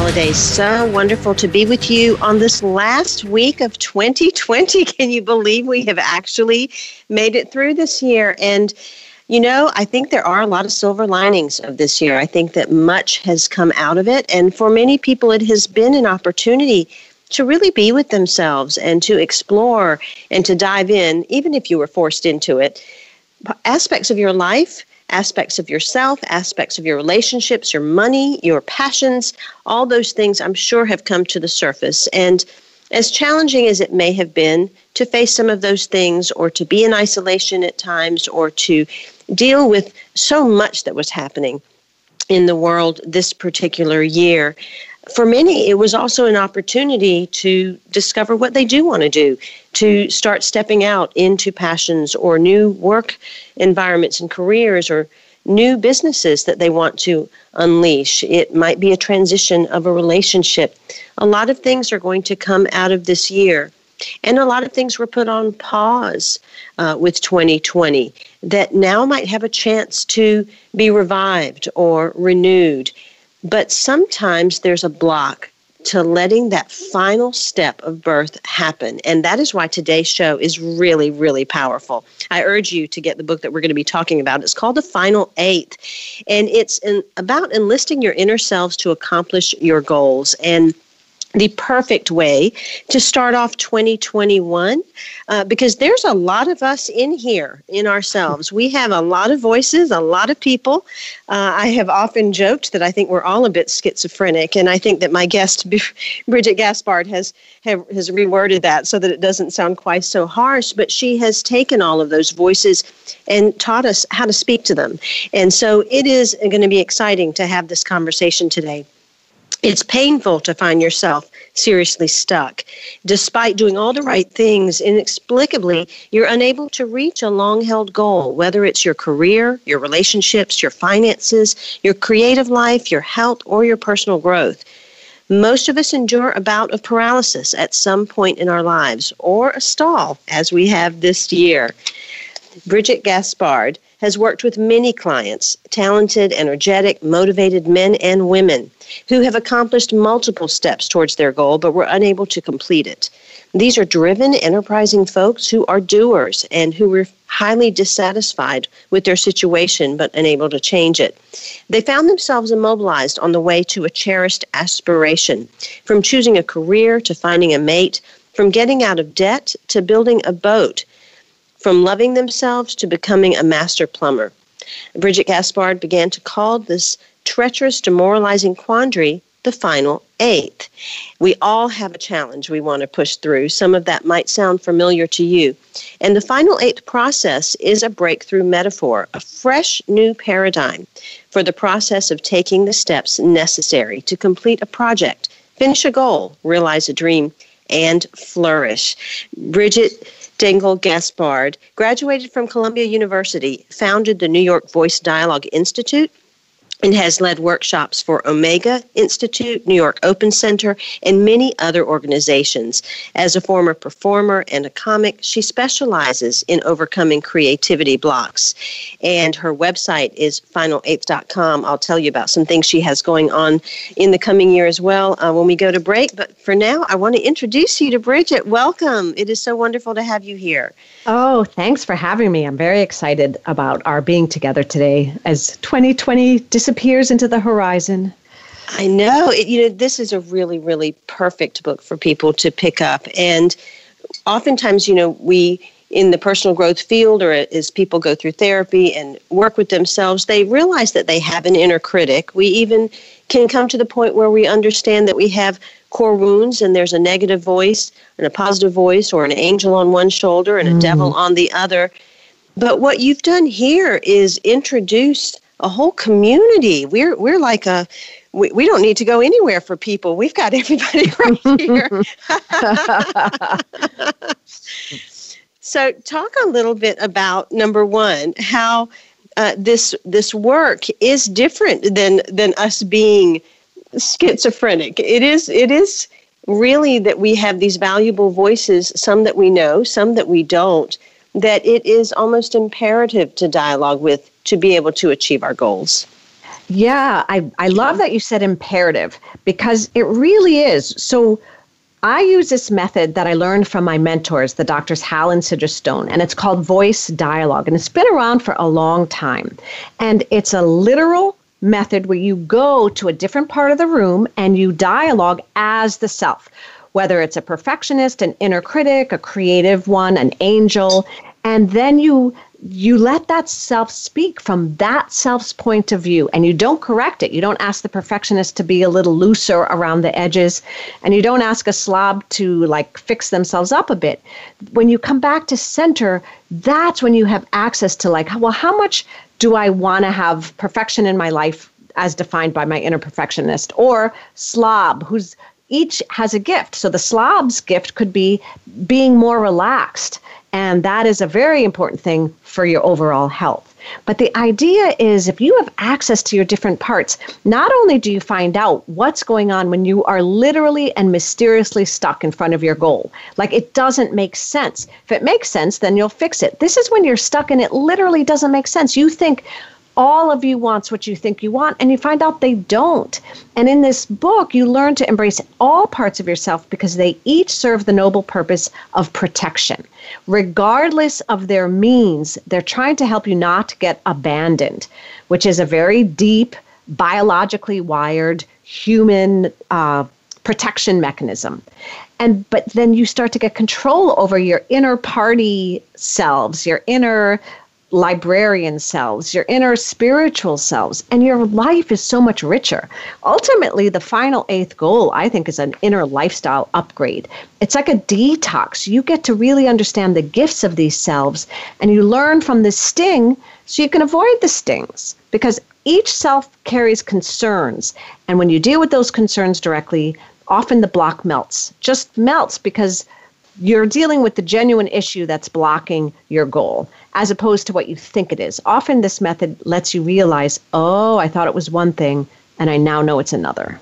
Holidays. So wonderful to be with you on this last week of 2020. Can you believe we have actually made it through this year? And you know, I think there are a lot of silver linings of this year. I think that much has come out of it. And for many people, it has been an opportunity to really be with themselves and to explore and to dive in, even if you were forced into it, aspects of your life, aspects of yourself, aspects of your relationships, your money, your passions, all those things I'm sure have come to the surface. And as challenging as it may have been to face some of those things or to be in isolation at times or to deal with so much that was happening in the world this particular year. For many, it was also an opportunity to discover what they do want to do, to start stepping out into passions or new work environments and careers or new businesses that they want to unleash. It might be a transition of a relationship. A lot of things are going to come out of this year. And a lot of things were put on pause uh, with 2020 that now might have a chance to be revived or renewed. But sometimes there's a block to letting that final step of birth happen. And that is why today's show is really, really powerful. I urge you to get the book that we're going to be talking about. It's called The Final Eighth, and it's in, about enlisting your inner selves to accomplish your goals. And the perfect way to start off 2021 uh, because there's a lot of us in here in ourselves. We have a lot of voices, a lot of people. Uh, I have often joked that I think we're all a bit schizophrenic, and I think that my guest Bridgit Gaspard has have, has reworded that so that it doesn't sound quite so harsh. But she has taken all of those voices and taught us how to speak to them, and so it is going to be exciting to have this conversation today. It's painful to find yourself seriously stuck. Despite doing all the right things, inexplicably, you're unable to reach a long held goal, whether it's your career, your relationships, your finances, your creative life, your health, or your personal growth. Most of us endure a bout of paralysis at some point in our lives, or a stall, as we have this year. Bridgit Gaspard has worked with many clients, talented, energetic, motivated men and women who have accomplished multiple steps towards their goal but were unable to complete it. These are driven, enterprising folks who are doers and who were highly dissatisfied with their situation but unable to change it. They found themselves immobilized on the way to a cherished aspiration, from choosing a career to finding a mate, from getting out of debt to building a boat from loving themselves to becoming a master plumber. Bridgit Gaspard began to call this treacherous, demoralizing quandary the final eighth. We all have a challenge we want to push through. Some of that might sound familiar to you. And the final eighth process is a breakthrough metaphor, a fresh new paradigm for the process of taking the steps necessary to complete a project, finish a goal, realize a dream, and flourish. Bridgit Dengel Gaspard graduated from Columbia University, founded the New York Voice Dialogue Institute, and has led workshops for Omega Institute, New York Open Center, and many other organizations. As a former performer and a comic, she specializes in overcoming creativity blocks. And her website is final8th.com. I'll tell you about some things she has going on in the coming year as well uh, when we go to break. But for now, I want to introduce you to Bridgit. Welcome. It is so wonderful to have you here. Oh, thanks for having me. I'm very excited about our being together today as 2020 disappears into the horizon. I know. It, you know, this is a really, really perfect book for people to pick up. And oftentimes, you know, we in the personal growth field or as people go through therapy and work with themselves, they realize that they have an inner critic. We even can come to the point where we understand that we have core wounds and there's a negative voice and a positive voice or an angel on one shoulder and a mm. devil on the other. But what you've done here is introduce a whole community. We're we're like a we, we don't need to go anywhere for people. We've got everybody right here. So, talk a little bit about number one, how uh, this this work is different than than us being schizophrenic. It is it is really that we have these valuable voices, some that we know, some that we don't, that it is almost imperative to dialogue with to be able to achieve our goals. Yeah, I, I love that you said imperative because it really is. So I use this method that I learned from my mentors, the doctors Hal and Sidra Stone, and it's called voice dialogue. And it's been around for a long time. And it's a literal method where you go to a different part of the room and you dialogue as the self, whether it's a perfectionist, an inner critic, a creative one, an angel, and then you you let that self speak from that self's point of view and you don't correct it. You don't ask the perfectionist to be a little looser around the edges and you don't ask a slob to like fix themselves up a bit. When you come back to center, that's when you have access to like, well, how much do I want to have perfection in my life as defined by my inner perfectionist or slob who's each has a gift. So the slob's gift could be being more relaxed. And that is a very important thing for your overall health. But the idea is if you have access to your different parts, not only do you find out what's going on when you are literally and mysteriously stuck in front of your goal, like it doesn't make sense. If it makes sense, then you'll fix it. This is when you're stuck and it literally doesn't make sense. You think, all of you wants what you think you want and you find out they don't. And in this book you learn to embrace all parts of yourself because they each serve the noble purpose of protection. Regardless of their means they're trying to help you not get abandoned which is a very deep biologically wired human uh, protection mechanism. And but then you start to get control over your inner party selves your inner librarian selves, your inner spiritual selves, and your life is so much richer. Ultimately, the final eighth goal, I think, is an inner lifestyle upgrade. It's like a detox. You get to really understand the gifts of these selves, and you learn from the sting so you can avoid the stings because each self carries concerns. And when you deal with those concerns directly, often the block melts, just melts because you're dealing with the genuine issue that's blocking your goal as opposed to what you think it is. Often this method lets you realize, oh, I thought it was one thing and I now know it's another.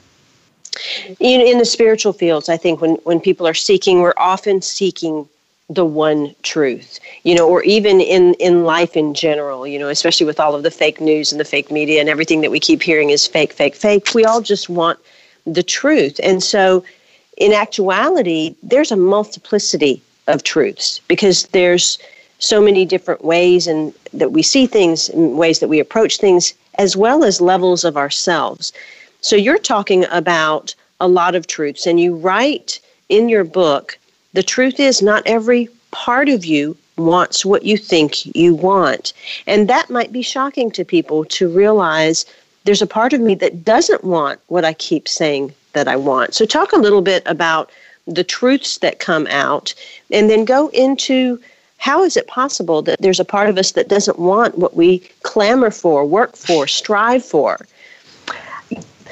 In, in the spiritual fields, I think when, when people are seeking, we're often seeking the one truth, you know, or even in, in life in general, you know, especially with all of the fake news and the fake media and everything that we keep hearing is fake, fake, fake. We all just want the truth. And so, in actuality, there's a multiplicity of truths because there's so many different ways and that we see things ways that we approach things as well as levels of ourselves. So you're talking about a lot of truths and you write in your book the truth is not every part of you wants what you think you want. And that might be shocking to people to realize there's a part of me that doesn't want what i keep saying that i want so talk a little bit about the truths that come out and then go into how is it possible that there's a part of us that doesn't want what we clamor for, work for, strive for?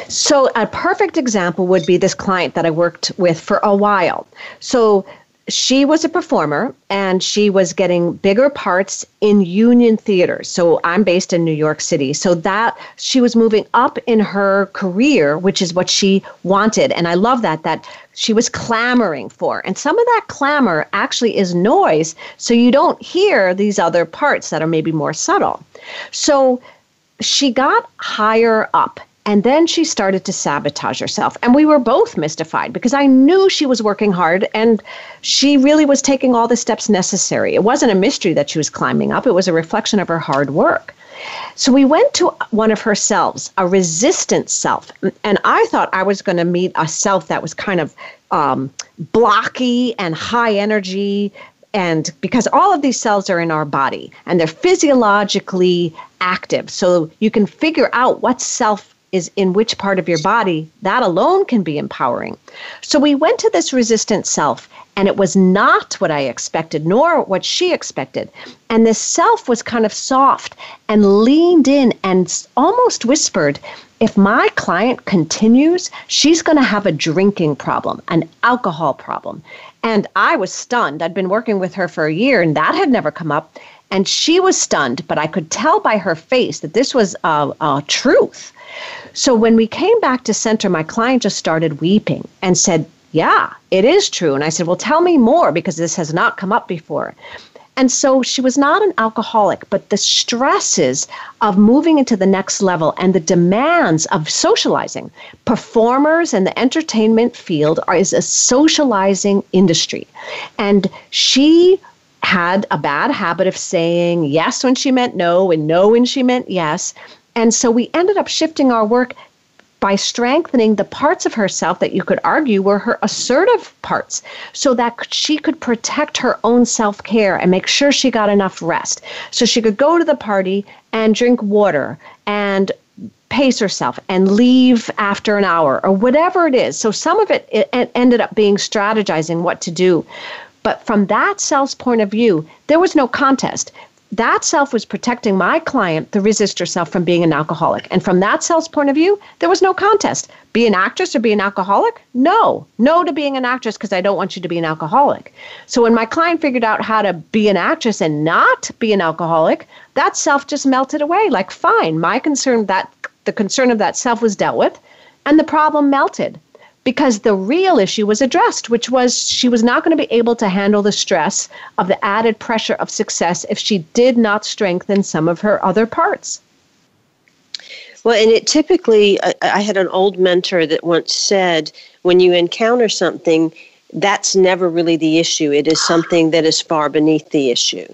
So, a perfect example would be this client that I worked with for a while. So, she was a performer and she was getting bigger parts in union theaters. So I'm based in New York City. So that she was moving up in her career, which is what she wanted. And I love that that she was clamoring for. And some of that clamor actually is noise. So you don't hear these other parts that are maybe more subtle. So she got higher up and then she started to sabotage herself. And we were both mystified because I knew she was working hard and she really was taking all the steps necessary. It wasn't a mystery that she was climbing up, it was a reflection of her hard work. So we went to one of her selves, a resistant self. And I thought I was going to meet a self that was kind of um, blocky and high energy. And because all of these cells are in our body and they're physiologically active. So you can figure out what self is in which part of your body, that alone can be empowering. So we went to this resistant self, and it was not what I expected, nor what she expected. And this self was kind of soft and leaned in and almost whispered, if my client continues, she's going to have a drinking problem, an alcohol problem. And I was stunned. I'd been working with her for a year and that had never come up. And she was stunned, but I could tell by her face that this was a, a truth. So when we came back to center, my client just started weeping and said, Yeah, it is true. And I said, Well, tell me more because this has not come up before. And so she was not an alcoholic, but the stresses of moving into the next level and the demands of socializing. Performers and the entertainment field are, is a socializing industry. And she had a bad habit of saying yes when she meant no and no when she meant yes. And so we ended up shifting our work by strengthening the parts of herself that you could argue were her assertive parts so that she could protect her own self care and make sure she got enough rest. So she could go to the party and drink water and pace herself and leave after an hour or whatever it is. So some of it, it ended up being strategizing what to do. But from that self's point of view, there was no contest that self was protecting my client, the resistor self, from being an alcoholic. And from that self's point of view, there was no contest. Be an actress or be an alcoholic? No. No to being an actress because I don't want you to be an alcoholic. So when my client figured out how to be an actress and not be an alcoholic, that self just melted away. Like, fine, my concern that the concern of that self was dealt with and the problem melted because the real issue was addressed, which was she was not going to be able to handle the stress of the added pressure of success if she did not strengthen some of her other parts. Well, and it typically, I had an old mentor that once said, when you encounter something, that's never really the issue. It is something that is far beneath the issue.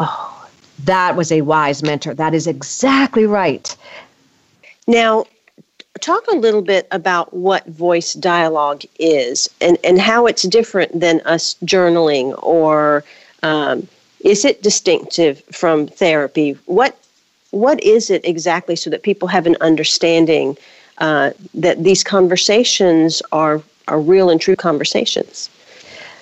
Oh, that was a wise mentor. That is exactly right. Now, talk a little bit about what voice dialogue is and, and how it's different than us journaling or um, is it distinctive from therapy? What what is it exactly so that people have an understanding uh, that these conversations are are real and true conversations?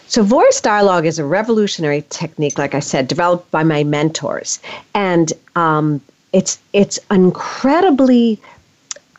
So, voice dialogue is a revolutionary technique, like I said, developed by my mentors, and um, it's it's incredibly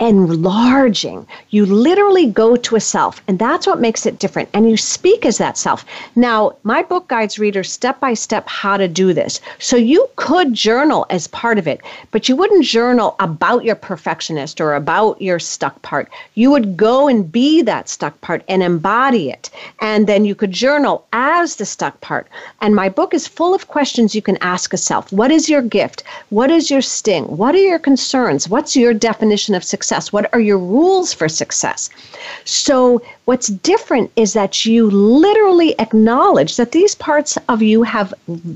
enlarging. You literally go to a self, and that's what makes it different. And you speak as that self. Now, my book guides readers step by step how to do this. So you could journal as part of it, but you wouldn't journal about your perfectionist or about your stuck part. You would go and be that stuck part and embody it. And then you could journal as the stuck part. And my book is full of questions you can ask a self. What is your gift? What is your sting? What are your concerns? What's your definition of success? Success? What are your rules for success? So, what's different is that you literally acknowledge that these parts of you have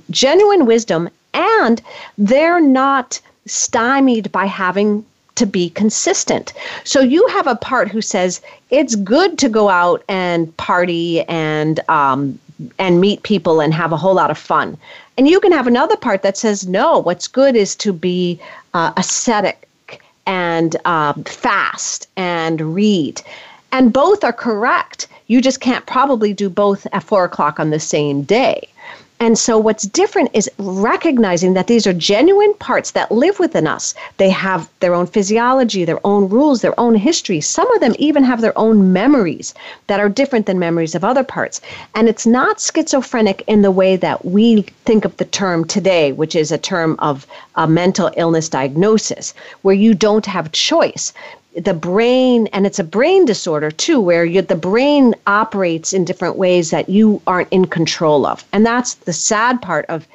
genuine wisdom and they're not stymied by having to be consistent. So you have a part who says it's good to go out and party and um, and meet people and have a whole lot of fun. And you can have another part that says no. What's good is to be uh, ascetic and um, fast and read. And both are correct. You just can't probably do both at four o'clock on the same day. And so, what's different is recognizing that these are genuine parts that live within us. They have their own physiology, their own rules, their own history. Some of them even have their own memories that are different than memories of other parts. And it's not schizophrenic in the way that we think of the term today, which is a term of a mental illness diagnosis, where you don't have choice the brain and it's a brain disorder too where the brain operates in different ways that you aren't in control of. And that's the sad part of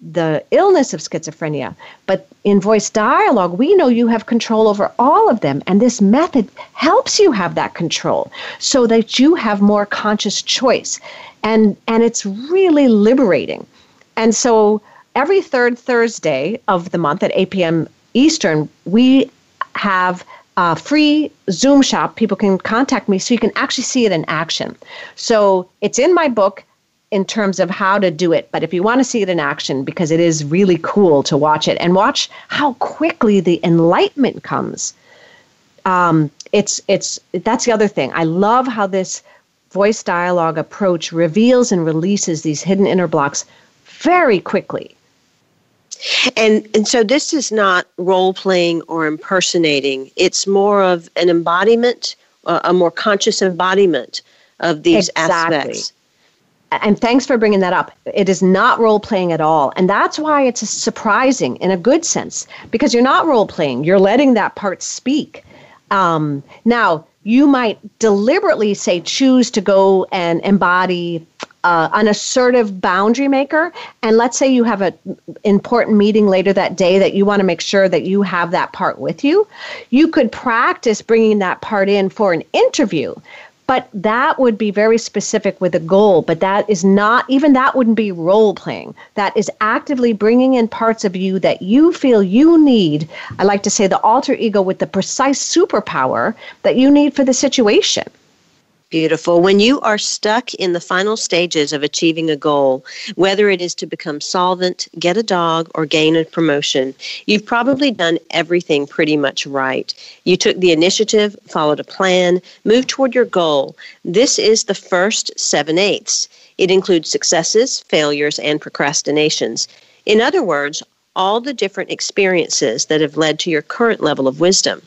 the illness of schizophrenia. But in voice dialogue we know you have control over all of them and this method helps you have that control so that you have more conscious choice. And and it's really liberating. And so every third thursday of the month at 8 p.m eastern we have uh, free Zoom shop, people can contact me so you can actually see it in action. So it's in my book in terms of how to do it. But if you want to see it in action, because it is really cool to watch it and watch how quickly the enlightenment comes. Um, it's it's that's the other thing. I love how this voice dialogue approach reveals and releases these hidden inner blocks very quickly. And and so this is not role playing or impersonating. It's more of an embodiment, uh, a more conscious embodiment of these exactly. aspects. And thanks for bringing that up. It is not role playing at all. And that's why it's surprising in a good sense, because you're not role playing, you're letting that part speak. Um, now, you might deliberately say, choose to go and embody uh, an assertive boundary maker. And let's say you have an important meeting later that day that you want to make sure that you have that part with you. You could practice bringing that part in for an interview but that would be very specific with a goal but that is not even that wouldn't be role playing that is actively bringing in parts of you that you feel you need. I like to say the alter ego with the precise superpower that you need for the situation Beautiful. When you are stuck in the final stages of achieving a goal, whether it is to become solvent, get a dog, or gain a promotion, you've probably done everything pretty much right. You took the initiative, followed a plan, moved toward your goal. This is the first seven eighths. It includes successes, failures, and procrastinations. In other words, all the different experiences that have led to your current level of wisdom.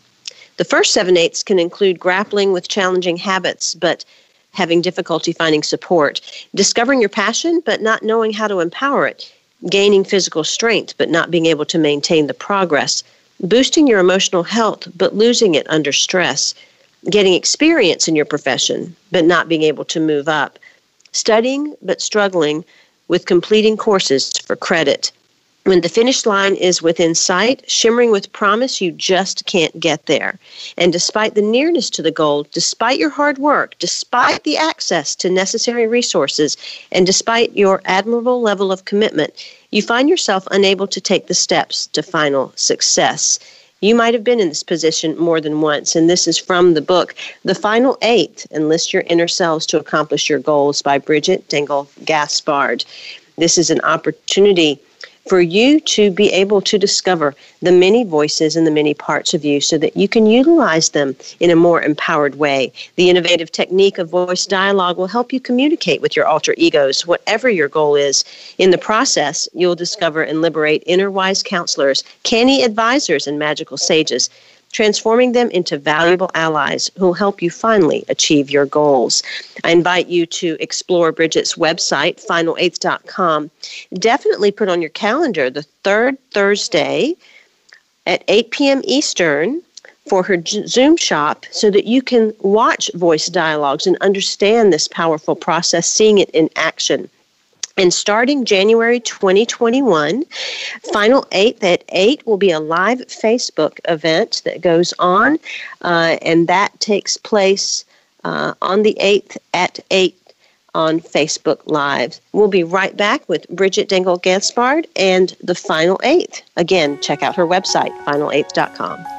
The first seven eighths can include grappling with challenging habits, but having difficulty finding support, discovering your passion, but not knowing how to empower it, gaining physical strength, but not being able to maintain the progress, boosting your emotional health, but losing it under stress, getting experience in your profession, but not being able to move up, studying, but struggling with completing courses for credit when the finish line is within sight, shimmering with promise, you just can't get there. And despite the nearness to the goal, despite your hard work, despite the access to necessary resources, and despite your admirable level of commitment, you find yourself unable to take the steps to final success. You might have been in this position more than once, and this is from the book The Final Eight Enlist Your Inner Selves to Accomplish Your Goals by Bridgit Dengel Gaspard. This is an opportunity for you to be able to discover the many voices and the many parts of you so that you can utilize them in a more empowered way. The innovative technique of voice dialogue will help you communicate with your alter egos, whatever your goal is. In the process, you'll discover and liberate inner wise counselors, canny advisors, and magical sages transforming them into valuable allies who will help you finally achieve your goals. I invite you to explore Bridgit's website, final8 Definitely put on your calendar the third Thursday at 8 p.m. Eastern for her Zoom shop so that you can watch voice dialogues and understand this powerful process, seeing it in action. And starting January 2021, Final 8 at 8 will be a live Facebook event that goes on, uh, and that takes place uh, on the 8th at 8 on Facebook Live. We'll be right back with Bridgit Dengel Gaspard and the Final 8. Again, check out her website, final8.com.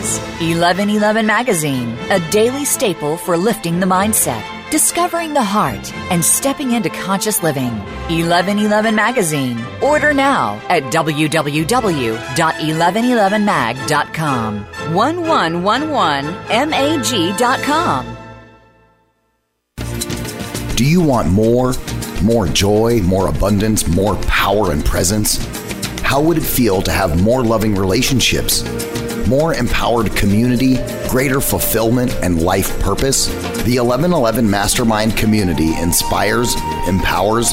1111 Magazine, a daily staple for lifting the mindset, discovering the heart, and stepping into conscious living. 1111 Magazine. Order now at www.1111mag.com. 1111mag.com. Do you want more? More joy, more abundance, more power and presence? How would it feel to have more loving relationships? More empowered community, greater fulfillment, and life purpose? The 1111 Mastermind community inspires, empowers,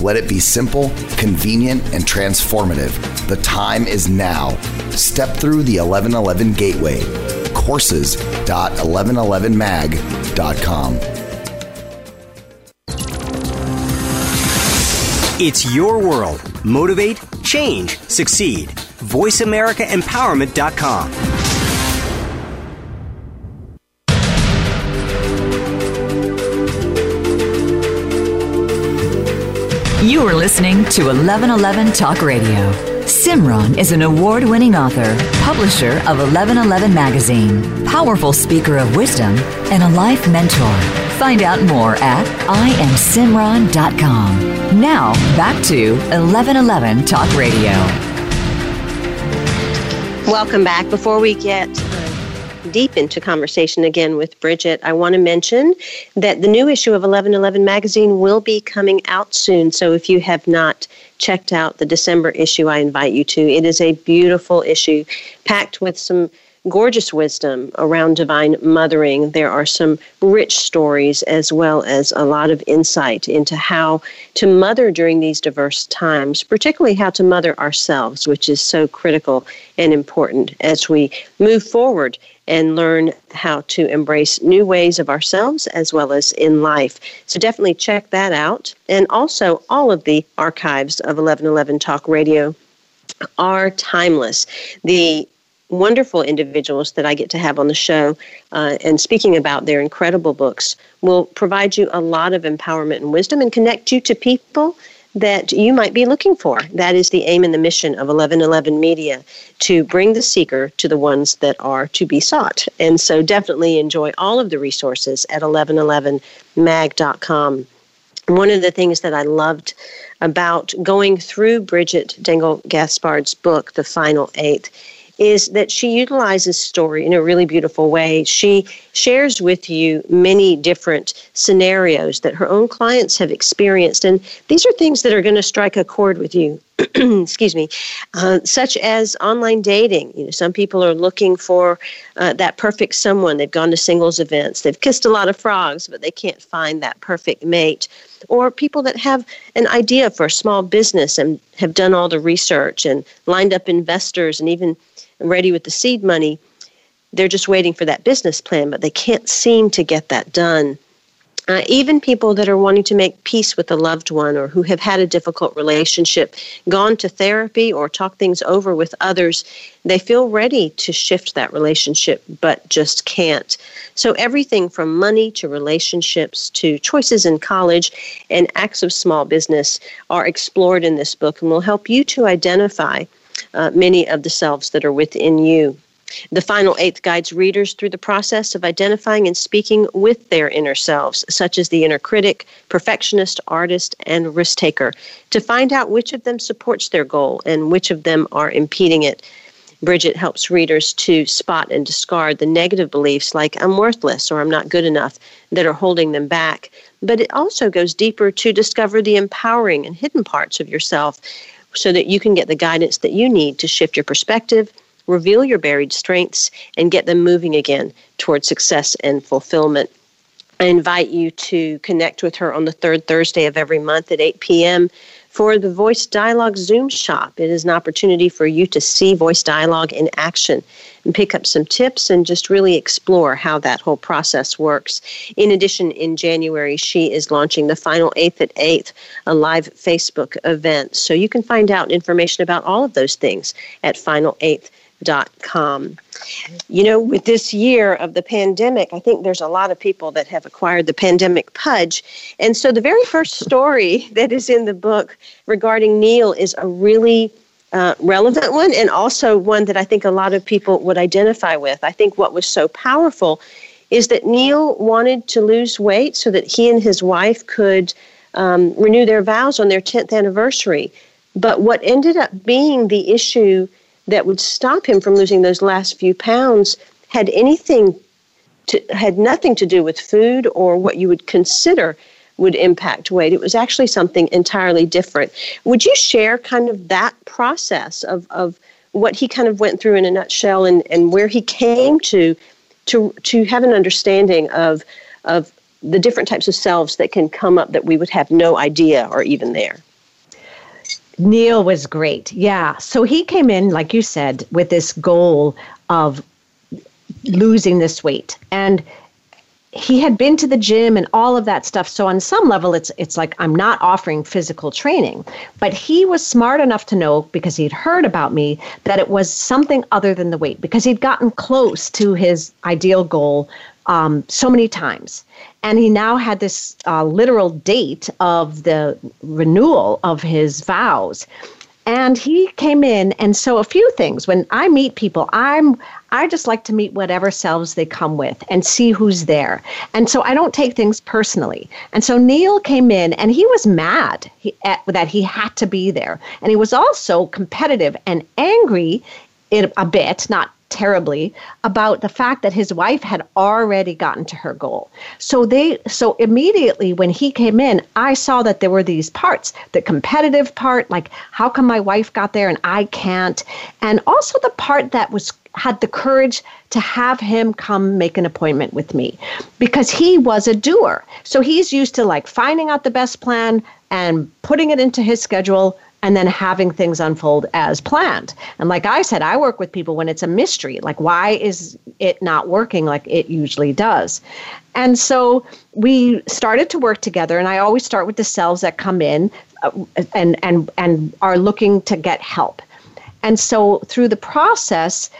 Let it be simple, convenient, and transformative. The time is now. Step through the 1111 gateway. Courses.1111mag.com. It's your world. Motivate, change, succeed. VoiceAmericaEmpowerment.com. You are listening to 1111 Talk Radio. Simran is an award winning author, publisher of 1111 Magazine, powerful speaker of wisdom, and a life mentor. Find out more at IamSimran.com. Now, back to 1111 Talk Radio. Welcome back. Before we get deep into conversation again with Bridgit, I want to mention that the new issue of 1111 magazine will be coming out soon. So if you have not checked out the December issue, I invite you to. It is a beautiful issue packed with some gorgeous wisdom around divine mothering. There are some rich stories as well as a lot of insight into how to mother during these diverse times, particularly how to mother ourselves, which is so critical and important as we move forward and learn how to embrace new ways of ourselves as well as in life. So definitely check that out. And also, all of the archives of 1111 Talk Radio are timeless. The wonderful individuals that I get to have on the show uh, and speaking about their incredible books will provide you a lot of empowerment and wisdom and connect you to people that you might be looking for. That is the aim and the mission of 1111 Media to bring the seeker to the ones that are to be sought. And so definitely enjoy all of the resources at 1111mag.com. One of the things that I loved about going through Bridgit Dengel Gaspard's book, The Final Eighth, is that she utilizes story in a really beautiful way. She shares with you many different scenarios that her own clients have experienced, and these are things that are going to strike a chord with you. excuse me, uh, such as online dating. You know, some people are looking for uh, that perfect someone. They've gone to singles events. They've kissed a lot of frogs, but they can't find that perfect mate. Or people that have an idea for a small business and have done all the research and lined up investors and even ready with the seed money. They're just waiting for that business plan, but they can't seem to get that done. Uh, even people that are wanting to make peace with a loved one or who have had a difficult relationship, gone to therapy or talk things over with others, they feel ready to shift that relationship but just can't. So, everything from money to relationships to choices in college and acts of small business are explored in this book and will help you to identify uh, many of the selves that are within you. The final eighth guides readers through the process of identifying and speaking with their inner selves, such as the inner critic, perfectionist, artist, and risk taker, to find out which of them supports their goal and which of them are impeding it. Bridgit helps readers to spot and discard the negative beliefs like I'm worthless or I'm not good enough that are holding them back. But it also goes deeper to discover the empowering and hidden parts of yourself so that you can get the guidance that you need to shift your perspective, reveal your buried strengths, and get them moving again towards success and fulfillment. I invite you to connect with her on the third Thursday of every month at 8 p.m for the Voice Dialogue Zoom shop. It is an opportunity for you to see voice dialogue in action and pick up some tips and just really explore how that whole process works. In addition, in January, she is launching the Final Eighth at Eighth, a live Facebook event. So you can find out information about all of those things at Final Eighth com. You know, with this year of the pandemic, I think there's a lot of people that have acquired the pandemic pudge. And so the very first story that is in the book regarding Neil is a really uh, relevant one and also one that I think a lot of people would identify with. I think what was so powerful is that Neil wanted to lose weight so that he and his wife could um, renew their vows on their 10th anniversary. But what ended up being the issue that would stop him from losing those last few pounds had anything to, had nothing to do with food or what you would consider would impact weight. It was actually something entirely different. Would you share kind of that process of, of what he kind of went through in a nutshell and, and where he came to to to have an understanding of of the different types of selves that can come up that we would have no idea are even there. Neil was great. Yeah. So he came in, like you said, with this goal of losing this weight. And he had been to the gym and all of that stuff so on some level it's it's like I'm not offering physical training but he was smart enough to know because he'd heard about me that it was something other than the weight because he'd gotten close to his ideal goal um, so many times. And he now had this uh, literal date of the renewal of his vows. And he came in and so a few things. When i meet people i'm i just like to meet whatever selves they come with and see who's there. And so i don't take things personally. And so neil came in and he was mad he, at, that he had to be there. And he was also competitive and angry in a bit not terribly about the fact that his wife had already gotten to her goal. So they so immediately when he came in, I saw that there were these parts, the competitive part, like how come my wife got there and I can't, and also the part that was had the courage to have him come make an appointment with me because he was a doer. So he's used to like finding out the best plan and putting it into his schedule and then having things unfold as planned. And like I said, I work with people when it's a mystery, like why is it not working like it usually does? And so we started to work together and I always start with the selves that come in uh, and and and are looking to get help. And so through the process,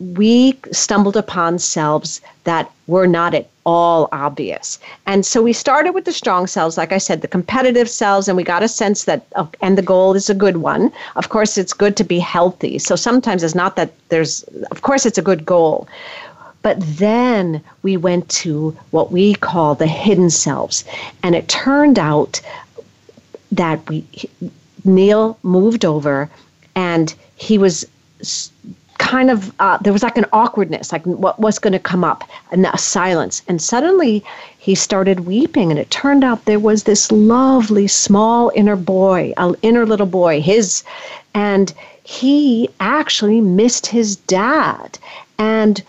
we stumbled upon selves that were not at all obvious. And so we started with the strong selves, like I said, the competitive selves, and we got a sense that, uh, and the goal is a good one. Of course, it's good to be healthy. So sometimes it's not that there's, of course, it's a good goal. But then we went to what we call the hidden selves. And it turned out that we, Neil moved over and he was kind of uh, there was like an awkwardness like what was going to come up and a silence. And suddenly he started weeping and it turned out there was this lovely small inner boy an inner little boy his and he actually missed his dad. And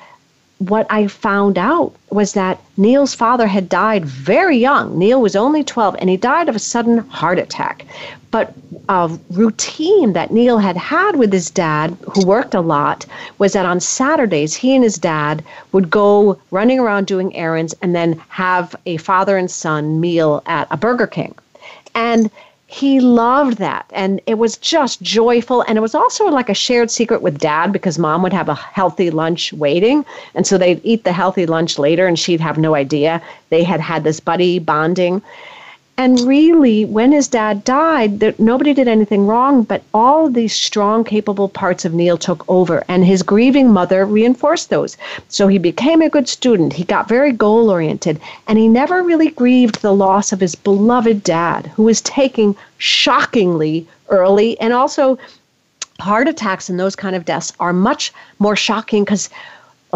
what I found out was that Neil's father had died very young. Neil was only 12 and he died of a sudden heart attack. But a routine that Neil had had with his dad, who worked a lot, was that on Saturdays, he and his dad would go running around doing errands and then have a father and son meal at a Burger King. And he loved that. And it was just joyful. And it was also like a shared secret with dad because mom would have a healthy lunch waiting. And so they'd eat the healthy lunch later and she'd have no idea they had had this buddy bonding and really, when his dad died, there, nobody did anything wrong, but all these strong, capable parts of Neil took over, and his grieving mother reinforced those. So he became a good student. He got very goal oriented, and he never really grieved the loss of his beloved dad, who was taking shockingly early, and also heart attacks and those kind of deaths are much more shocking because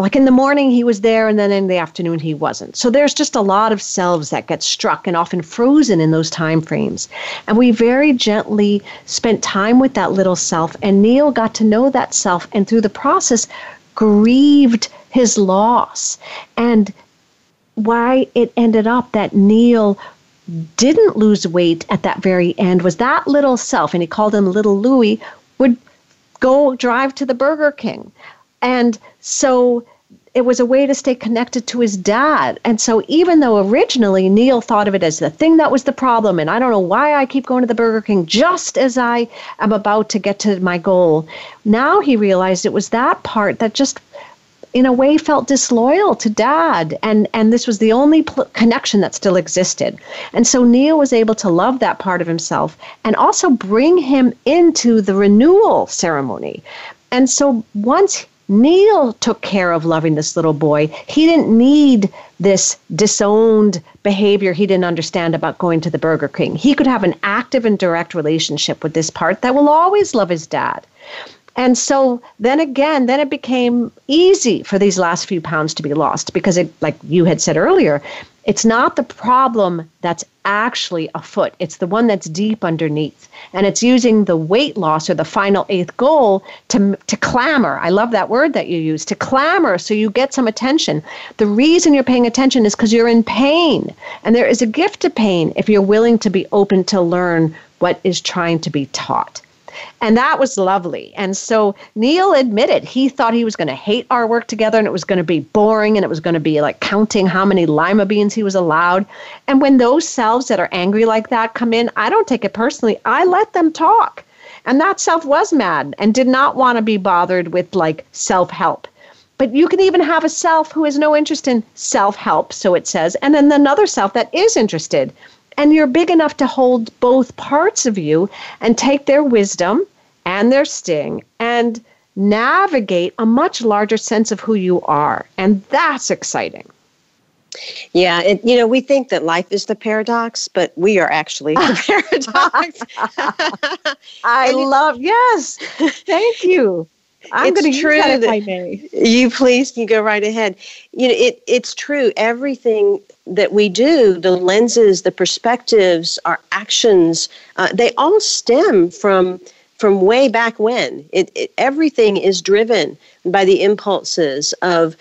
like in the morning he was there and then in the afternoon he wasn't. So there's just a lot of selves that get struck and often frozen in those time frames. And we very gently spent time with that little self and neil got to know that self and through the process grieved his loss. And why it ended up that neil didn't lose weight at that very end was that little self and he called him little louie would go drive to the burger king and so it was a way to stay connected to his dad. And so even though originally Neil thought of it as the thing that was the problem, and I don't know why I keep going to the Burger King just as I am about to get to my goal, now he realized it was that part that just in a way felt disloyal to dad. And and this was the only pl- connection that still existed. And so neil was able to love that part of himself and also bring him into the renewal ceremony. And so once Neil took care of loving this little boy. He didn't need this disowned behavior he didn't understand about going to the Burger King. He could have an active and direct relationship with this part that will always love his dad. And so then again, then it became easy for these last few pounds to be lost because it, like you had said earlier, it's not the problem that's actually afoot. It's the one that's deep underneath. And it's using the weight loss or the final eighth goal to, to clamor. I love that word that you use to clamor so you get some attention. The reason you're paying attention is because you're in pain. And there is a gift to pain if you're willing to be open to learn what is trying to be taught. And that was lovely. And so Neil admitted he thought he was going to hate our work together and it was going to be boring and it was going to be like counting how many lima beans he was allowed. And when those selves that are angry like that come in, I don't take it personally. I let them talk. And that self was mad and did not want to be bothered with like self help. But you can even have a self who has no interest in self help, so it says, and then another self that is interested and you're big enough to hold both parts of you and take their wisdom and their sting and navigate a much larger sense of who you are. And that's exciting. Yeah, it, you know, we think that life is the paradox, but we are actually the paradox. I love, yes. Thank you. I'm going to use that may. You please, you go right ahead. You know, it, it's true. Everything that we do, the lenses, the perspectives, our actions, uh, they all stem from from way back when. It, it, everything is driven by the impulses of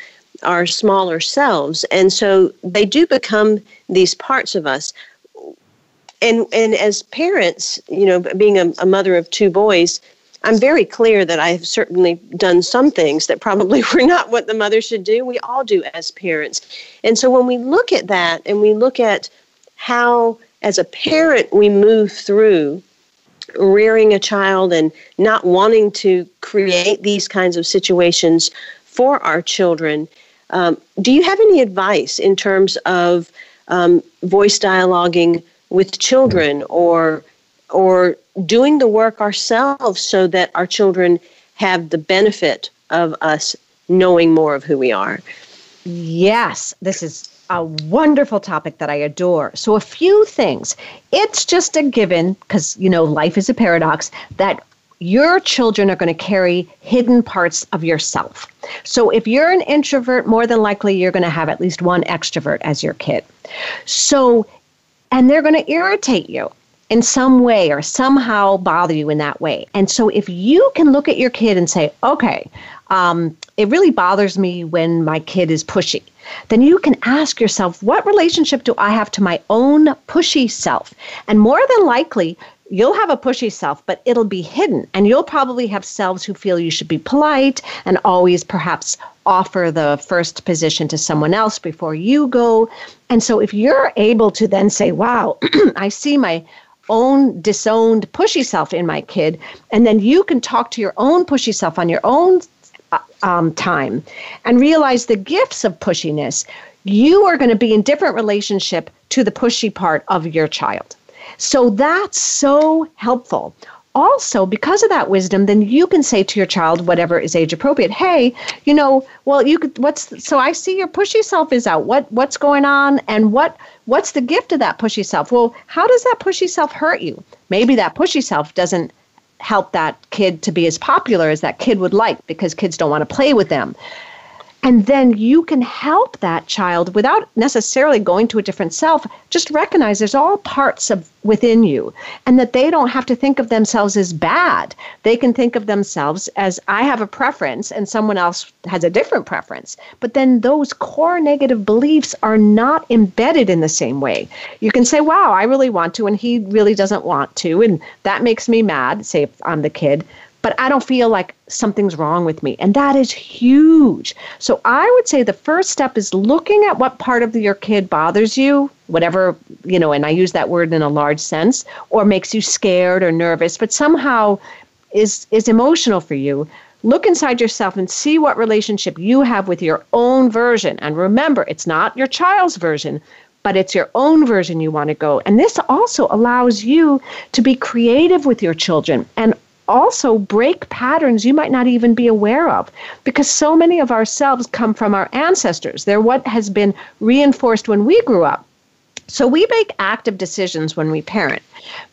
our smaller selves, and so they do become these parts of us. And and as parents, you know, being a, a mother of two boys, I'm very clear that I have certainly done some things that probably were not what the mother should do. We all do as parents. And so when we look at that and we look at how, as a parent, we move through rearing a child and not wanting to create these kinds of situations for our children, um, do you have any advice in terms of um, voice dialoguing with children or or doing the work ourselves so that our children have the benefit of us knowing more of who we are. Yes, this is a wonderful topic that I adore. So, a few things. It's just a given, because, you know, life is a paradox, that your children are going to carry hidden parts of yourself. So, if you're an introvert, more than likely you're going to have at least one extrovert as your kid. So, and they're going to irritate you in some way or somehow bother you in that way. And so if you can look at your kid and say, okay, um, it really bothers me when my kid is pushy, then you can ask yourself, what relationship do I have to my own pushy self? And more than likely, you'll have a pushy self, but it'll be hidden. And you'll probably have selves who feel you should be polite and always perhaps offer the first position to someone else before you go. And so if you're able to then say, wow, I see my own disowned pushy self in my kid and then you can talk to your own pushy self on your own uh, um, time and realize the gifts of pushiness. You are going to be in different relationship to the pushy part of your child. So that's so helpful also because of that wisdom then you can say to your child whatever is age appropriate hey you know well you could what's so i see your pushy self is out. What what's going on? And what what's the gift of that pushy self well how does that pushy self hurt you? Maybe that pushy self doesn't help that kid to be as popular as that kid would like because kids don't want to play with them and then you can help that child without necessarily going to a different self. Just recognize there's all parts of within you and that they don't have to think of themselves as bad. They can think of themselves as I have a preference and someone else has a different preference. But then those core negative beliefs are not embedded in the same way. You can say, wow, I really want to, and he really doesn't want to. And that makes me mad, say if I'm the kid but I don't feel like something's wrong with me. And that is huge. So I would say the first step is looking at what part of your kid bothers you, whatever, you know, and I use that word in a large sense, or makes you scared or nervous, but somehow is is emotional for you. Look inside yourself and see what relationship you have with your own version. And remember, it's not your child's version, but it's your own version you want to go. And this also allows you to be creative with your children and also break patterns you might not even be aware of because so many of ourselves come from our ancestors. They're what has been reinforced when we grew up. So we make active decisions when we parent.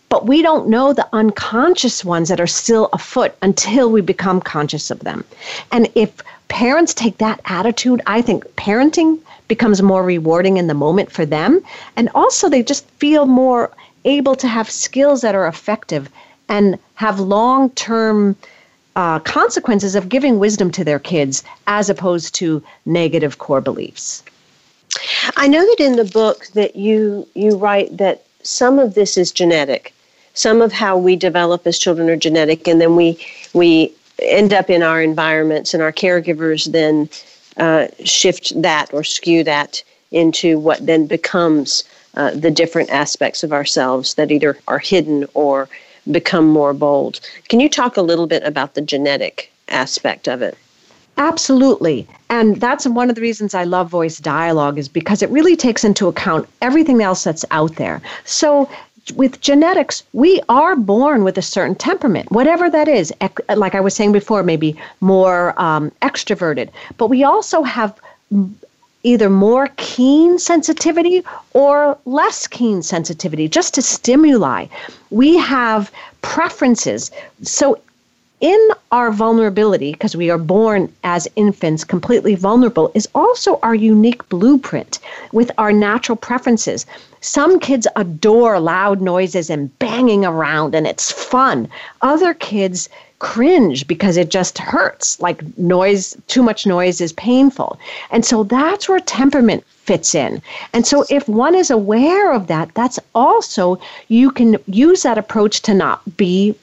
but we don't know the unconscious ones that are still afoot until we become conscious of them. And if parents take that attitude, I think parenting becomes more rewarding in the moment for them. And also, they just feel more able to have skills that are effective and have long term uh, consequences of giving wisdom to their kids as opposed to negative core beliefs. I know that in the book that you you write that some of this is genetic. Some of how we develop as children are genetic, and then we we end up in our environments, and our caregivers then uh, shift that or skew that into what then becomes uh, the different aspects of ourselves that either are hidden or become more bold. Can you talk a little bit about the genetic aspect of it? Absolutely. And that's one of the reasons I love voice dialogue is because it really takes into account everything else that's out there. So with genetics, we are born with a certain temperament, whatever that is. Like I was saying before, maybe more um, extroverted, but we also have either more keen sensitivity or less keen sensitivity just to stimuli. We have preferences. So in our vulnerability, because we are born as infants completely vulnerable, is also our unique blueprint with our natural preferences. Some kids adore loud noises and banging around, and it's fun. Other kids cringe because it just hurts. Like noise, too much noise is painful. And so that's where temperament fits in. And so if one is aware of that, that's also, you can use that approach to not be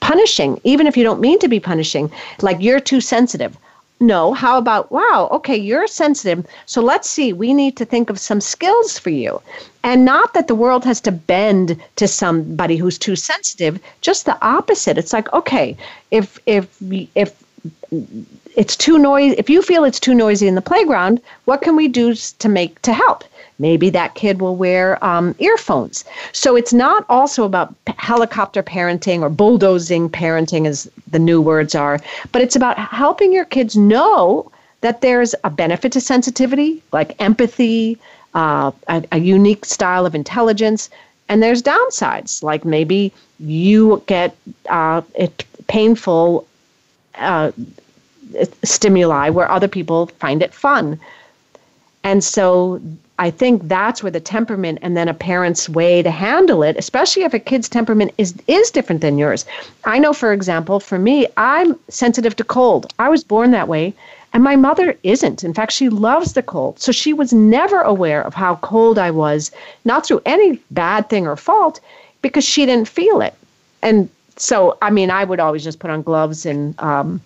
punishing, even if you don't mean to be punishing, like you're too sensitive. No, how about, wow, okay, you're sensitive. So let's see, we need to think of some skills for you. And not that the world has to bend to somebody who's too sensitive, just the opposite. It's like, okay, if if if it's too noisy, if you feel it's too noisy in the playground, what can we do to make to help? Maybe that kid will wear um, earphones. So it's not also about helicopter parenting or bulldozing parenting, as the new words are, but it's about helping your kids know that there's a benefit to sensitivity, like empathy, uh, a, a unique style of intelligence, and there's downsides, like maybe you get uh, it painful uh, stimuli where other people find it fun. And so I think that's where the temperament and then a parent's way to handle it, especially if a kid's temperament is is different than yours. I know, for example, for me, I'm sensitive to cold. I was born that way, and my mother isn't. In fact, she loves the cold. So she was never aware of how cold I was, not through any bad thing or fault, because she didn't feel it. And so, I mean, I would always just put on gloves and um,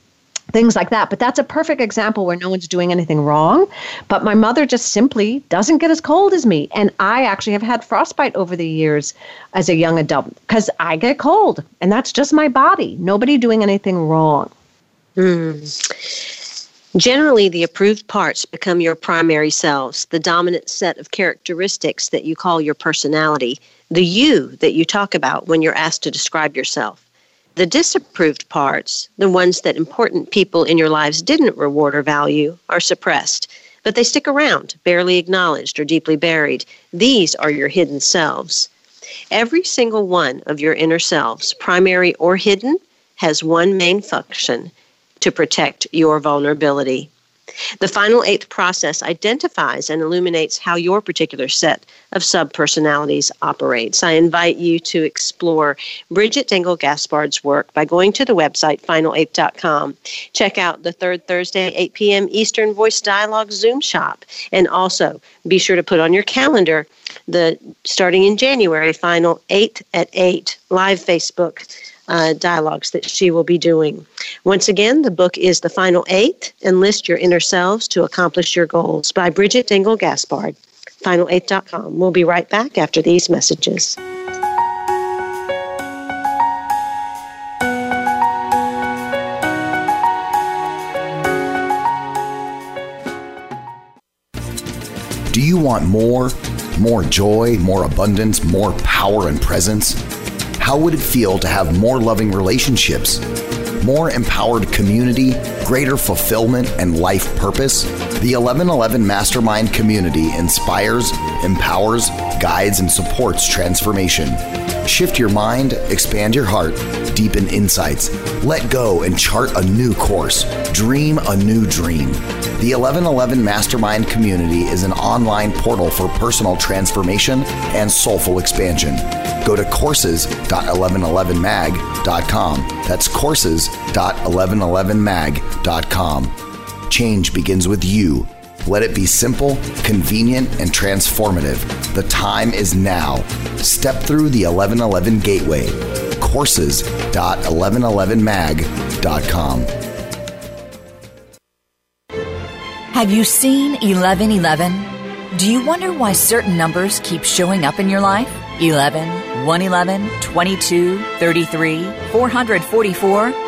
things like that. But that's a perfect example where no one's doing anything wrong. But my mother just simply doesn't get as cold as me. And I actually have had frostbite over the years as a young adult because I get cold. And that's just my body. Nobody doing anything wrong. Mm. Generally, the approved parts become your primary selves, the dominant set of characteristics that you call your personality, the you that you talk about when you're asked to describe yourself. The disapproved parts, the ones that important people in your lives didn't reward or value, are suppressed, but they stick around, barely acknowledged or deeply buried. These are your hidden selves. Every single one of your inner selves, primary or hidden, has one main function to protect your vulnerability. The final eighth process identifies and illuminates how your particular set of subpersonalities operates. I invite you to explore Bridgit Dengel Gaspard's work by going to the website final8.com. Check out the third Thursday, 8 p.m. Eastern Voice Dialogue Zoom shop. And also be sure to put on your calendar the starting in January, final 8 at 8 live Facebook uh, dialogues that she will be doing. Once again, the book is The Final Eight Enlist Your Inner Selves to Accomplish Your Goals by Bridgit Dengel Gaspard. Final8.com. We'll be right back after these messages. Do you want more? More joy, more abundance, more power and presence? How would it feel to have more loving relationships, more empowered community, greater fulfillment, and life purpose? The 1111 Mastermind community inspires, empowers, guides and supports transformation. Shift your mind, expand your heart, deepen insights, let go and chart a new course, dream a new dream. The 1111 Mastermind community is an online portal for personal transformation and soulful expansion. Go to courses.1111mag.com. That's courses.1111mag.com. Change begins with you. Let it be simple, convenient, and transformative. The time is now. Step through the 1111 gateway. Courses.1111mag.com. Have you seen 1111? Do you wonder why certain numbers keep showing up in your life? 11, 111, 22, 33, 444?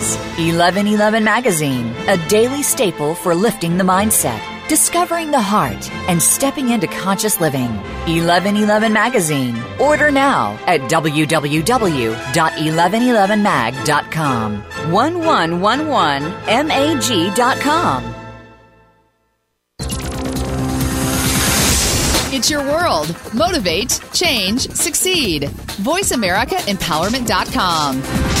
1111 Magazine, a daily staple for lifting the mindset, discovering the heart, and stepping into conscious living. 1111 Magazine. Order now at www.1111mag.com. 1111mag.com. It's your world. Motivate, change, succeed. VoiceAmericaEmpowerment.com.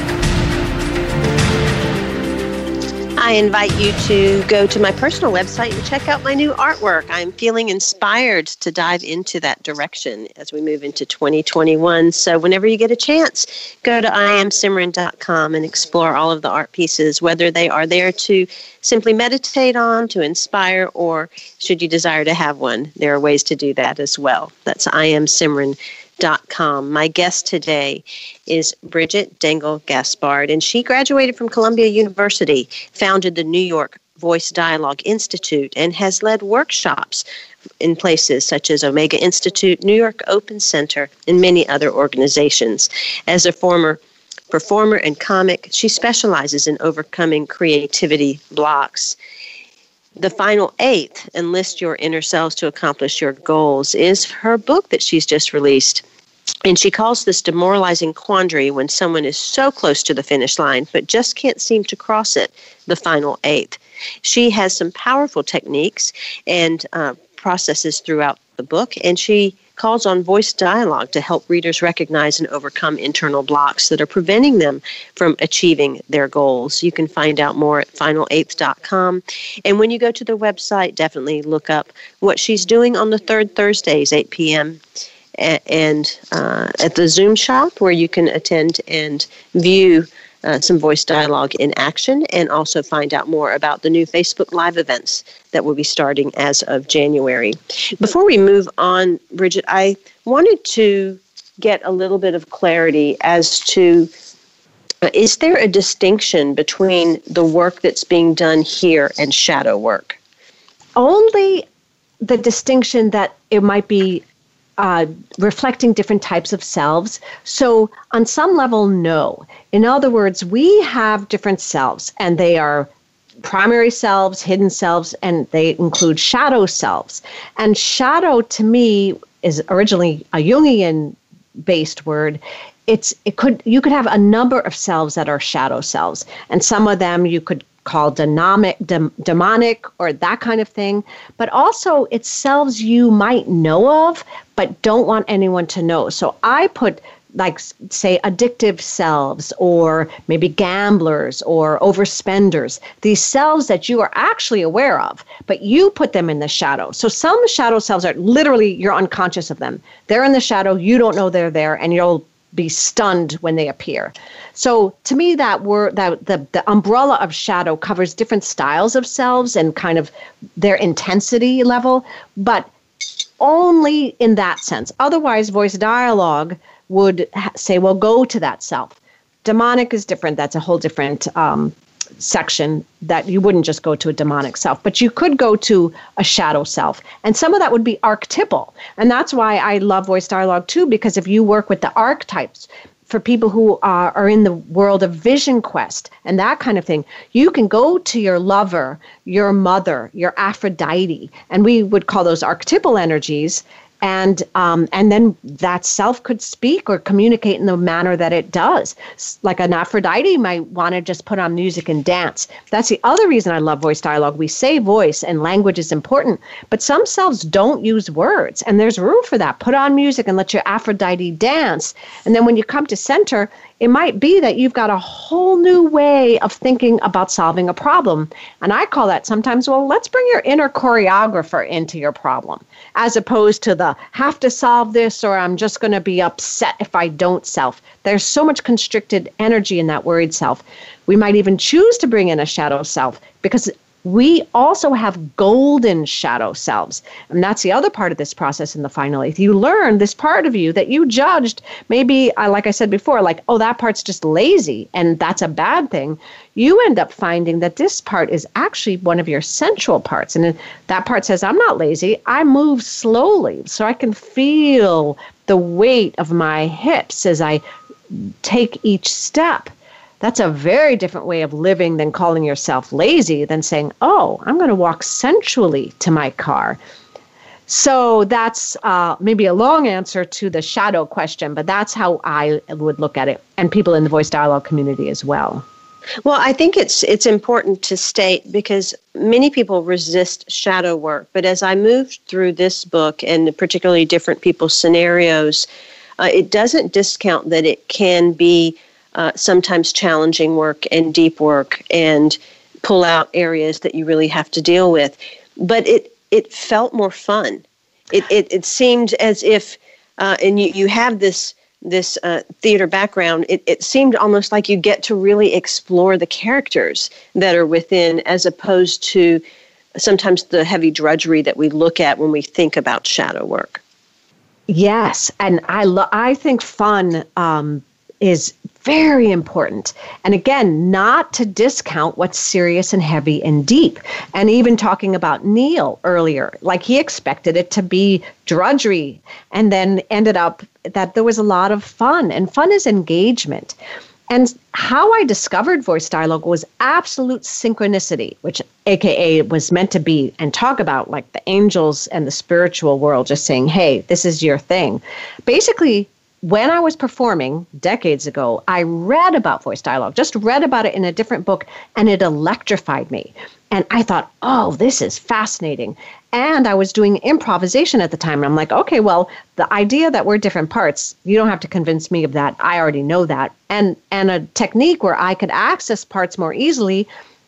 I invite you to go to my personal website and check out my new artwork. I'm feeling inspired to dive into that direction as we move into 2021. So, whenever you get a chance, go to iamsimran.com and explore all of the art pieces, whether they are there to simply meditate on, to inspire, or should you desire to have one, there are ways to do that as well. That's iamsimran.com. My guest today is Bridgit Dengel Gaspard, and she graduated from Columbia University, founded the New York Voice Dialogue Institute, and has led workshops in places such as Omega Institute, New York Open Center, and many other organizations. As a former performer and comic, she specializes in overcoming creativity blocks. The final eighth, Enlist Your Inner Selves to Accomplish Your Goals, is her book that she's just released. And she calls this demoralizing quandary when someone is so close to the finish line but just can't seem to cross it, the final eighth. She has some powerful techniques and uh, processes throughout the book, and she calls on voice dialogue to help readers recognize and overcome internal blocks that are preventing them from achieving their goals. You can find out more at final8th.com. And when you go to the website, definitely look up what she's doing on the third Thursdays, 8 p.m and uh, at the Zoom shop where you can attend and view uh, some voice dialogue in action and also find out more about the new Facebook Live events that will be starting as of January. Before we move on, Bridgit, I wanted to get a little bit of clarity as to uh, is there a distinction between the work that's being done here and shadow work? Only the distinction that it might be uh, reflecting different types of selves. So, on some level, no. In other words, we have different selves, and they are primary selves, hidden selves, and they include shadow selves. And shadow, to me, is originally a Jungian based word it's it could you could have a number of selves that are shadow selves and some of them you could called dynamic, dem, demonic or that kind of thing, but also it's selves you might know of but don't want anyone to know. So I put like say addictive selves or maybe gamblers or overspenders these selves that you are actually aware of but you put them in the shadow. So some shadow selves are literally you're unconscious of them. They're in the shadow you don't know they're there and you'll be stunned when they appear. So to me, that word, that the, the umbrella of shadow covers different styles of selves and kind of their intensity level, but only in that sense. Otherwise, voice dialogue would ha- say, well, go to that self. Demonic is different. That's a whole different um, section that you wouldn't just go to a demonic self, but you could go to a shadow self. And some of that would be archetypal. And that's why I love voice dialogue too, because if you work with the archetypes, for people who are, are in the world of vision quest and that kind of thing, you can go to your lover, your mother, your Aphrodite, and we would call those archetypal energies, and um, and then that self could speak or communicate in the manner that it does. Like an Aphrodite might want to just put on music and dance. That's the other reason I love voice dialogue. We say voice and language is important, but some selves don't use words, and there's room for that. Put on music and let your Aphrodite dance, and then when you come to center, it might be that you've got a whole new way of thinking about solving a problem. And I call that sometimes, well, let's bring your inner choreographer into your problem, as opposed to the have to solve this or I'm just going to be upset if I don't self. There's so much constricted energy in that worried self. We might even choose to bring in a shadow self because we also have golden shadow selves. And that's the other part of this process in the final eighth. You learn this part of you that you judged, maybe, uh, like I said before, like, oh, that part's just lazy and that's a bad thing. You end up finding that this part is actually one of your central parts. And that part says, I'm not lazy. I move slowly so I can feel the weight of my hips as I take each step. That's a very different way of living than calling yourself lazy, than saying, oh, I'm going to walk sensually to my car. So that's uh, maybe a long answer to the shadow question, but that's how I would look at it, and people in the voice dialogue community as well. Well, I think it's it's important to state because many people resist shadow work. But as I moved through this book and particularly different people's scenarios, uh, it doesn't discount that it can be uh, sometimes challenging work and deep work and pull out areas that you really have to deal with. But it it felt more fun. It it, it seemed as if, uh, and you you have this this uh, theater background, it, it seemed almost like you get to really explore the characters that are within, as opposed to sometimes the heavy drudgery that we look at when we think about shadow work. Yes, and I lo- I think fun um, is very important. And again, not to discount what's serious and heavy and deep. And even talking about Neil earlier, like he expected it to be drudgery and then ended up that there was a lot of fun. And fun is engagement. And how I discovered voice dialogue was absolute synchronicity, which AKA was meant to be and talk about like the angels and the spiritual world just saying, hey, this is your thing. Basically, when I was performing decades ago, I read about voice dialogue, just read about it in a different book, and it electrified me. And I thought, oh, this is fascinating. And I was doing improvisation at the time. And I'm like, okay, well, the idea that we're different parts, you don't have to convince me of that. I already know that. And and a technique where I could access parts more easily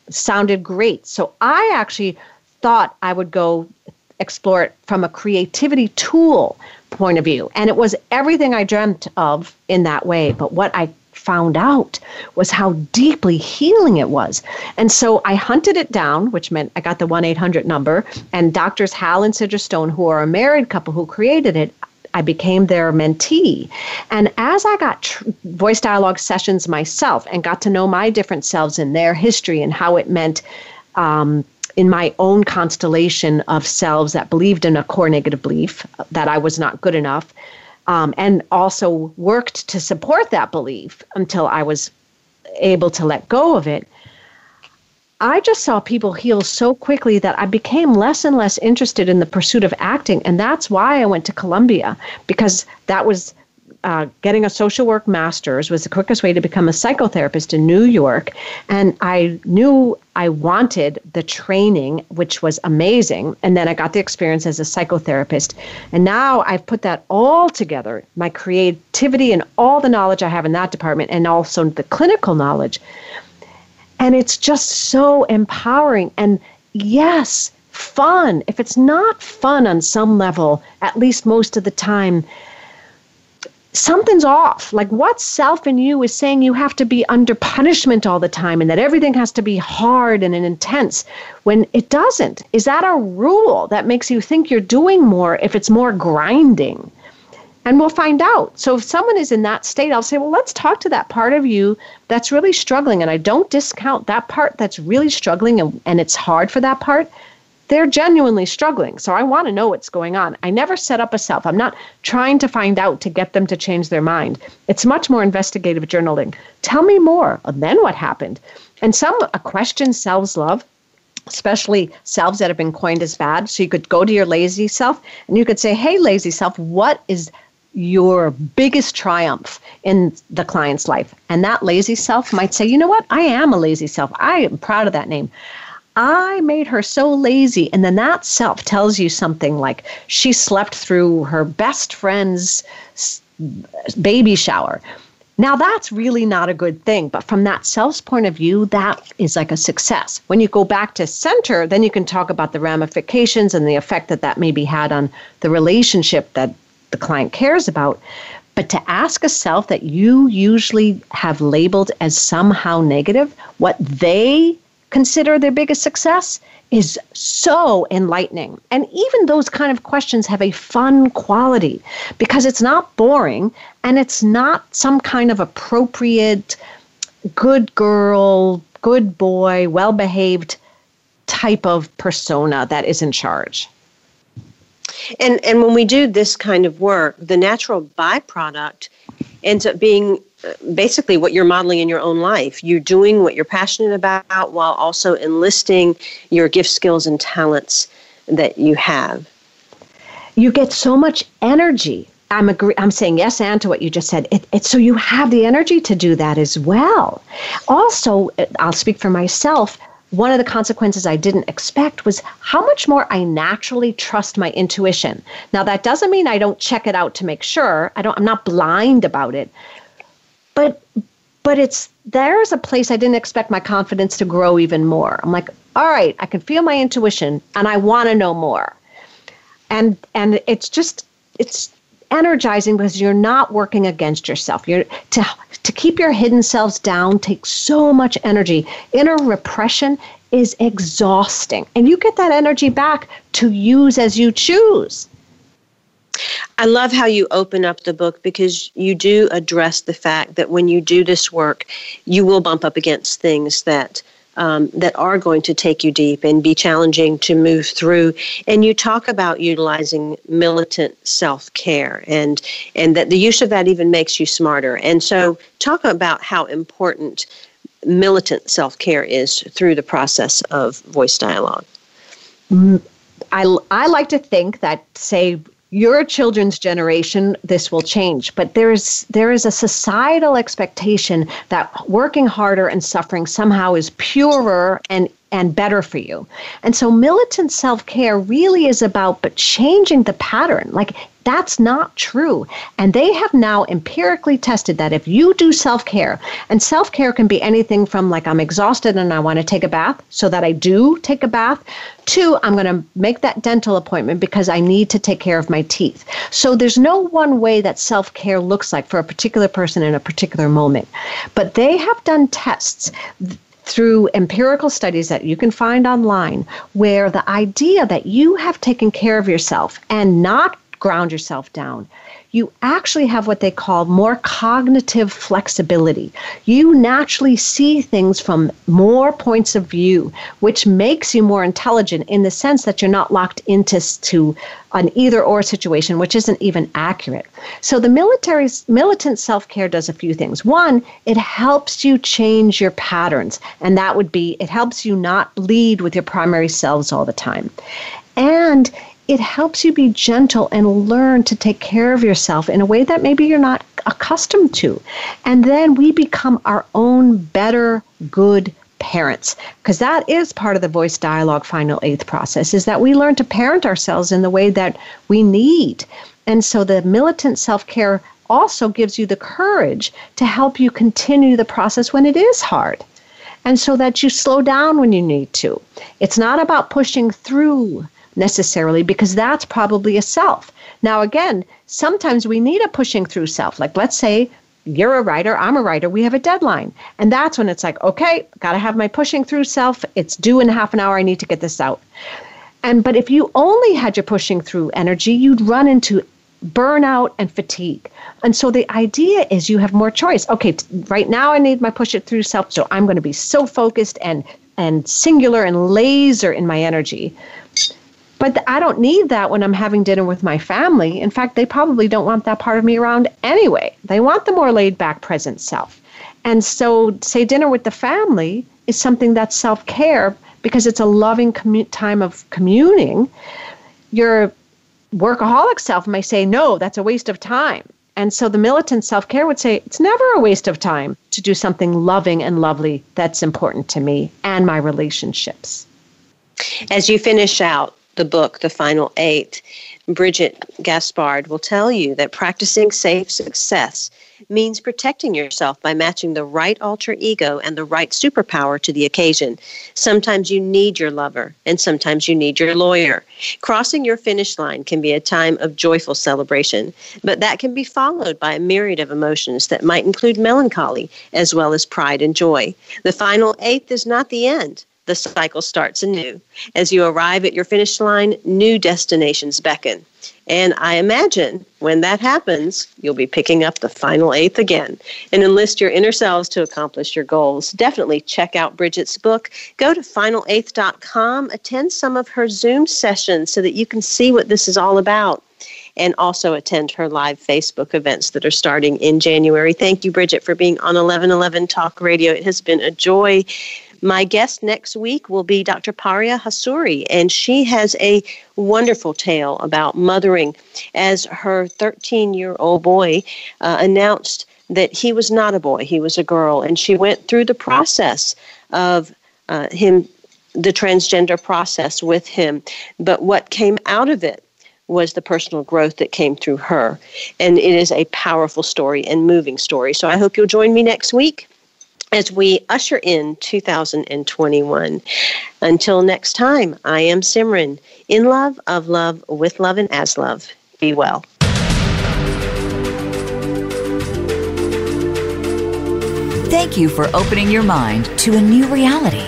sounded great. So I actually thought I would go explore it from a creativity tool point of view. And it was everything I dreamt of in that way. But what I found out was how deeply healing it was. And so I hunted it down, which meant I got the 1 800 number, and doctors Hal and Sidra Stone, who are a married couple who created it, I became their mentee. And as I got tr- voice dialogue sessions myself and got to know my different selves and their history and how it meant um, in my own constellation of selves that believed in a core negative belief that I was not good enough, um, and also worked to support that belief until I was able to let go of it. I just saw people heal so quickly that I became less and less interested in the pursuit of acting. And that's why I went to Columbia, because that was uh, getting a social work master's was the quickest way to become a psychotherapist in New York. And I knew I wanted the training, which was amazing. And then I got the experience as a psychotherapist. And now I've put that all together my creativity and all the knowledge I have in that department, and also the clinical knowledge. And it's just so empowering. And yes, fun. If it's not fun on some level, at least most of the time, something's off. Like what self in you is saying you have to be under punishment all the time and that everything has to be hard and intense when it doesn't? Is that a rule that makes you think you're doing more if it's more grinding? And we'll find out. So if someone is in that state, I'll say, well, let's talk to that part of you that's really struggling. And I don't discount that part that's really struggling and, and it's hard for that part they're genuinely struggling. So I want to know what's going on. I never set up a self. I'm not trying to find out to get them to change their mind. It's much more investigative journaling. Tell me more. Then what happened? And some a question selves love especially selves that have been coined as bad. So you could go to your lazy self and you could say, Hey, lazy self, what is your biggest triumph in the client's life? And that lazy self might say, You know what? I am a lazy self. I am proud of that name. I made her so lazy. And then that self tells you something like she slept through her best friend's baby shower. Now, that's really not a good thing, but from that self's point of view, that is like a success. When you go back to center, then you can talk about the ramifications and the effect that that maybe had on the relationship that the client cares about. But to ask a self that you usually have labeled as somehow negative, what they consider their biggest success is so enlightening. And even those kind of questions have a fun quality because it's not boring and it's not some kind of appropriate, good girl, good boy, well behaved type of persona that is in charge. And and when we do this kind of work, the natural byproduct ends up being basically what you're modeling in your own life. You're doing what you're passionate about while also enlisting your gift, skills, and talents that you have. You get so much energy. I'm agree, I'm saying yes and to what you just said. It, it, so you have the energy to do that as well. Also, uh, I'll speak for myself. One of the consequences I didn't expect was how much more I naturally trust my intuition. Now that doesn't mean I don't check it out to make sure. I don't I'm not blind about it, but but it's there's a place I didn't expect my confidence to grow even more. I'm like, all right, I can feel my intuition and I want to know more. And and it's just it's energizing because you're not working against yourself. You're to to keep your hidden selves down takes so much energy. Inner repression is exhausting. And you get that energy back to use as you choose. I love how you open up the book because you do address the fact that when you do this work, you will bump up against things that um, that are going to take you deep and be challenging to move through. And you talk about utilizing militant self care and and that the use of that even makes you smarter. And so, talk about how important militant self care is through the process of voice dialogue. Mm, I, I like to think that, say, your children's generation this will change. But there's there is a societal expectation that working harder and suffering somehow is purer and and better for you. And so militant self-care really is about but changing the pattern. Like that's not true. And they have now empirically tested that if you do self-care, and self-care can be anything from like I'm exhausted and I want to take a bath, so that I do take a bath, to I'm going to make that dental appointment because I need to take care of my teeth. So there's no one way that self-care looks like for a particular person in a particular moment. But they have done tests through empirical studies that you can find online where the idea that you have taken care of yourself and not ground yourself down you actually have what they call more cognitive flexibility. You naturally see things from more points of view, which makes you more intelligent in the sense that you're not locked into to an either or situation, which isn't even accurate. So the military militant self-care does a few things. One, it helps you change your patterns, and that would be it helps you not lead with your primary selves all the time. And it helps you be gentle and learn to take care of yourself in a way that maybe you're not accustomed to. And then we become our own better, good parents because that is part of the voice dialogue final eighth process is that we learn to parent ourselves in the way that we need and so the militant self-care also gives you the courage to help you continue the process when it is hard and so that you slow down when you need to it's not about pushing through necessarily because that's probably a self. Now, again, sometimes we need a pushing through self. Like, let's say you're a writer, I'm a writer, we have a deadline. And that's when it's like, okay, got to have my pushing through self. It's due in half an hour. I need to get this out. And but if you only had your pushing through energy, you'd run into burnout and fatigue. And so the idea is you have more choice. Okay, right now I need my push it through self, so I'm going to be so focused and and singular and laser in my energy. But I don't need that when I'm having dinner with my family. In fact, they probably don't want that part of me around anyway. They want the more laid back present self. And so, say dinner with the family is something that's self care because it's a loving commu- time of communing. Your workaholic self may say, no, that's a waste of time. And so the militant self care would say, it's never a waste of time to do something loving and lovely that's important to me and my relationships. As you finish out the book, The Final Eight, Bridgit Gaspard will tell you that practicing safe success means protecting yourself by matching the right alter ego and the right superpower to the occasion. Sometimes you need your lover, and sometimes you need your lawyer. Crossing your finish line can be a time of joyful celebration, but that can be followed by a myriad of emotions that might include melancholy as well as pride and joy. The final eighth is not the end the cycle starts anew. As you arrive at your finish line, new destinations beckon. And I imagine when that happens, you'll be picking up the final eighth again and enlist your inner selves to accomplish your goals. Definitely check out Bridgit's book. Go to finaleighth.com, attend some of her Zoom sessions so that you can see what this is all about and also attend her live Facebook events that are starting in January. Thank you, Bridgit, for being on 1111 Talk Radio. It has been a joy my guest next week will be Dr. Paria Hasuri, and she has a wonderful tale about mothering as her 13 year old boy uh, announced that he was not a boy, he was a girl. And she went through the process of uh, him, the transgender process with him. But what came out of it was the personal growth that came through her. And it is a powerful story and moving story. So I hope you'll join me next week as we usher in 2021. Until next time, I am Simran, in love, of love, with love, and as love. Be well. Thank you for opening your mind to a new reality,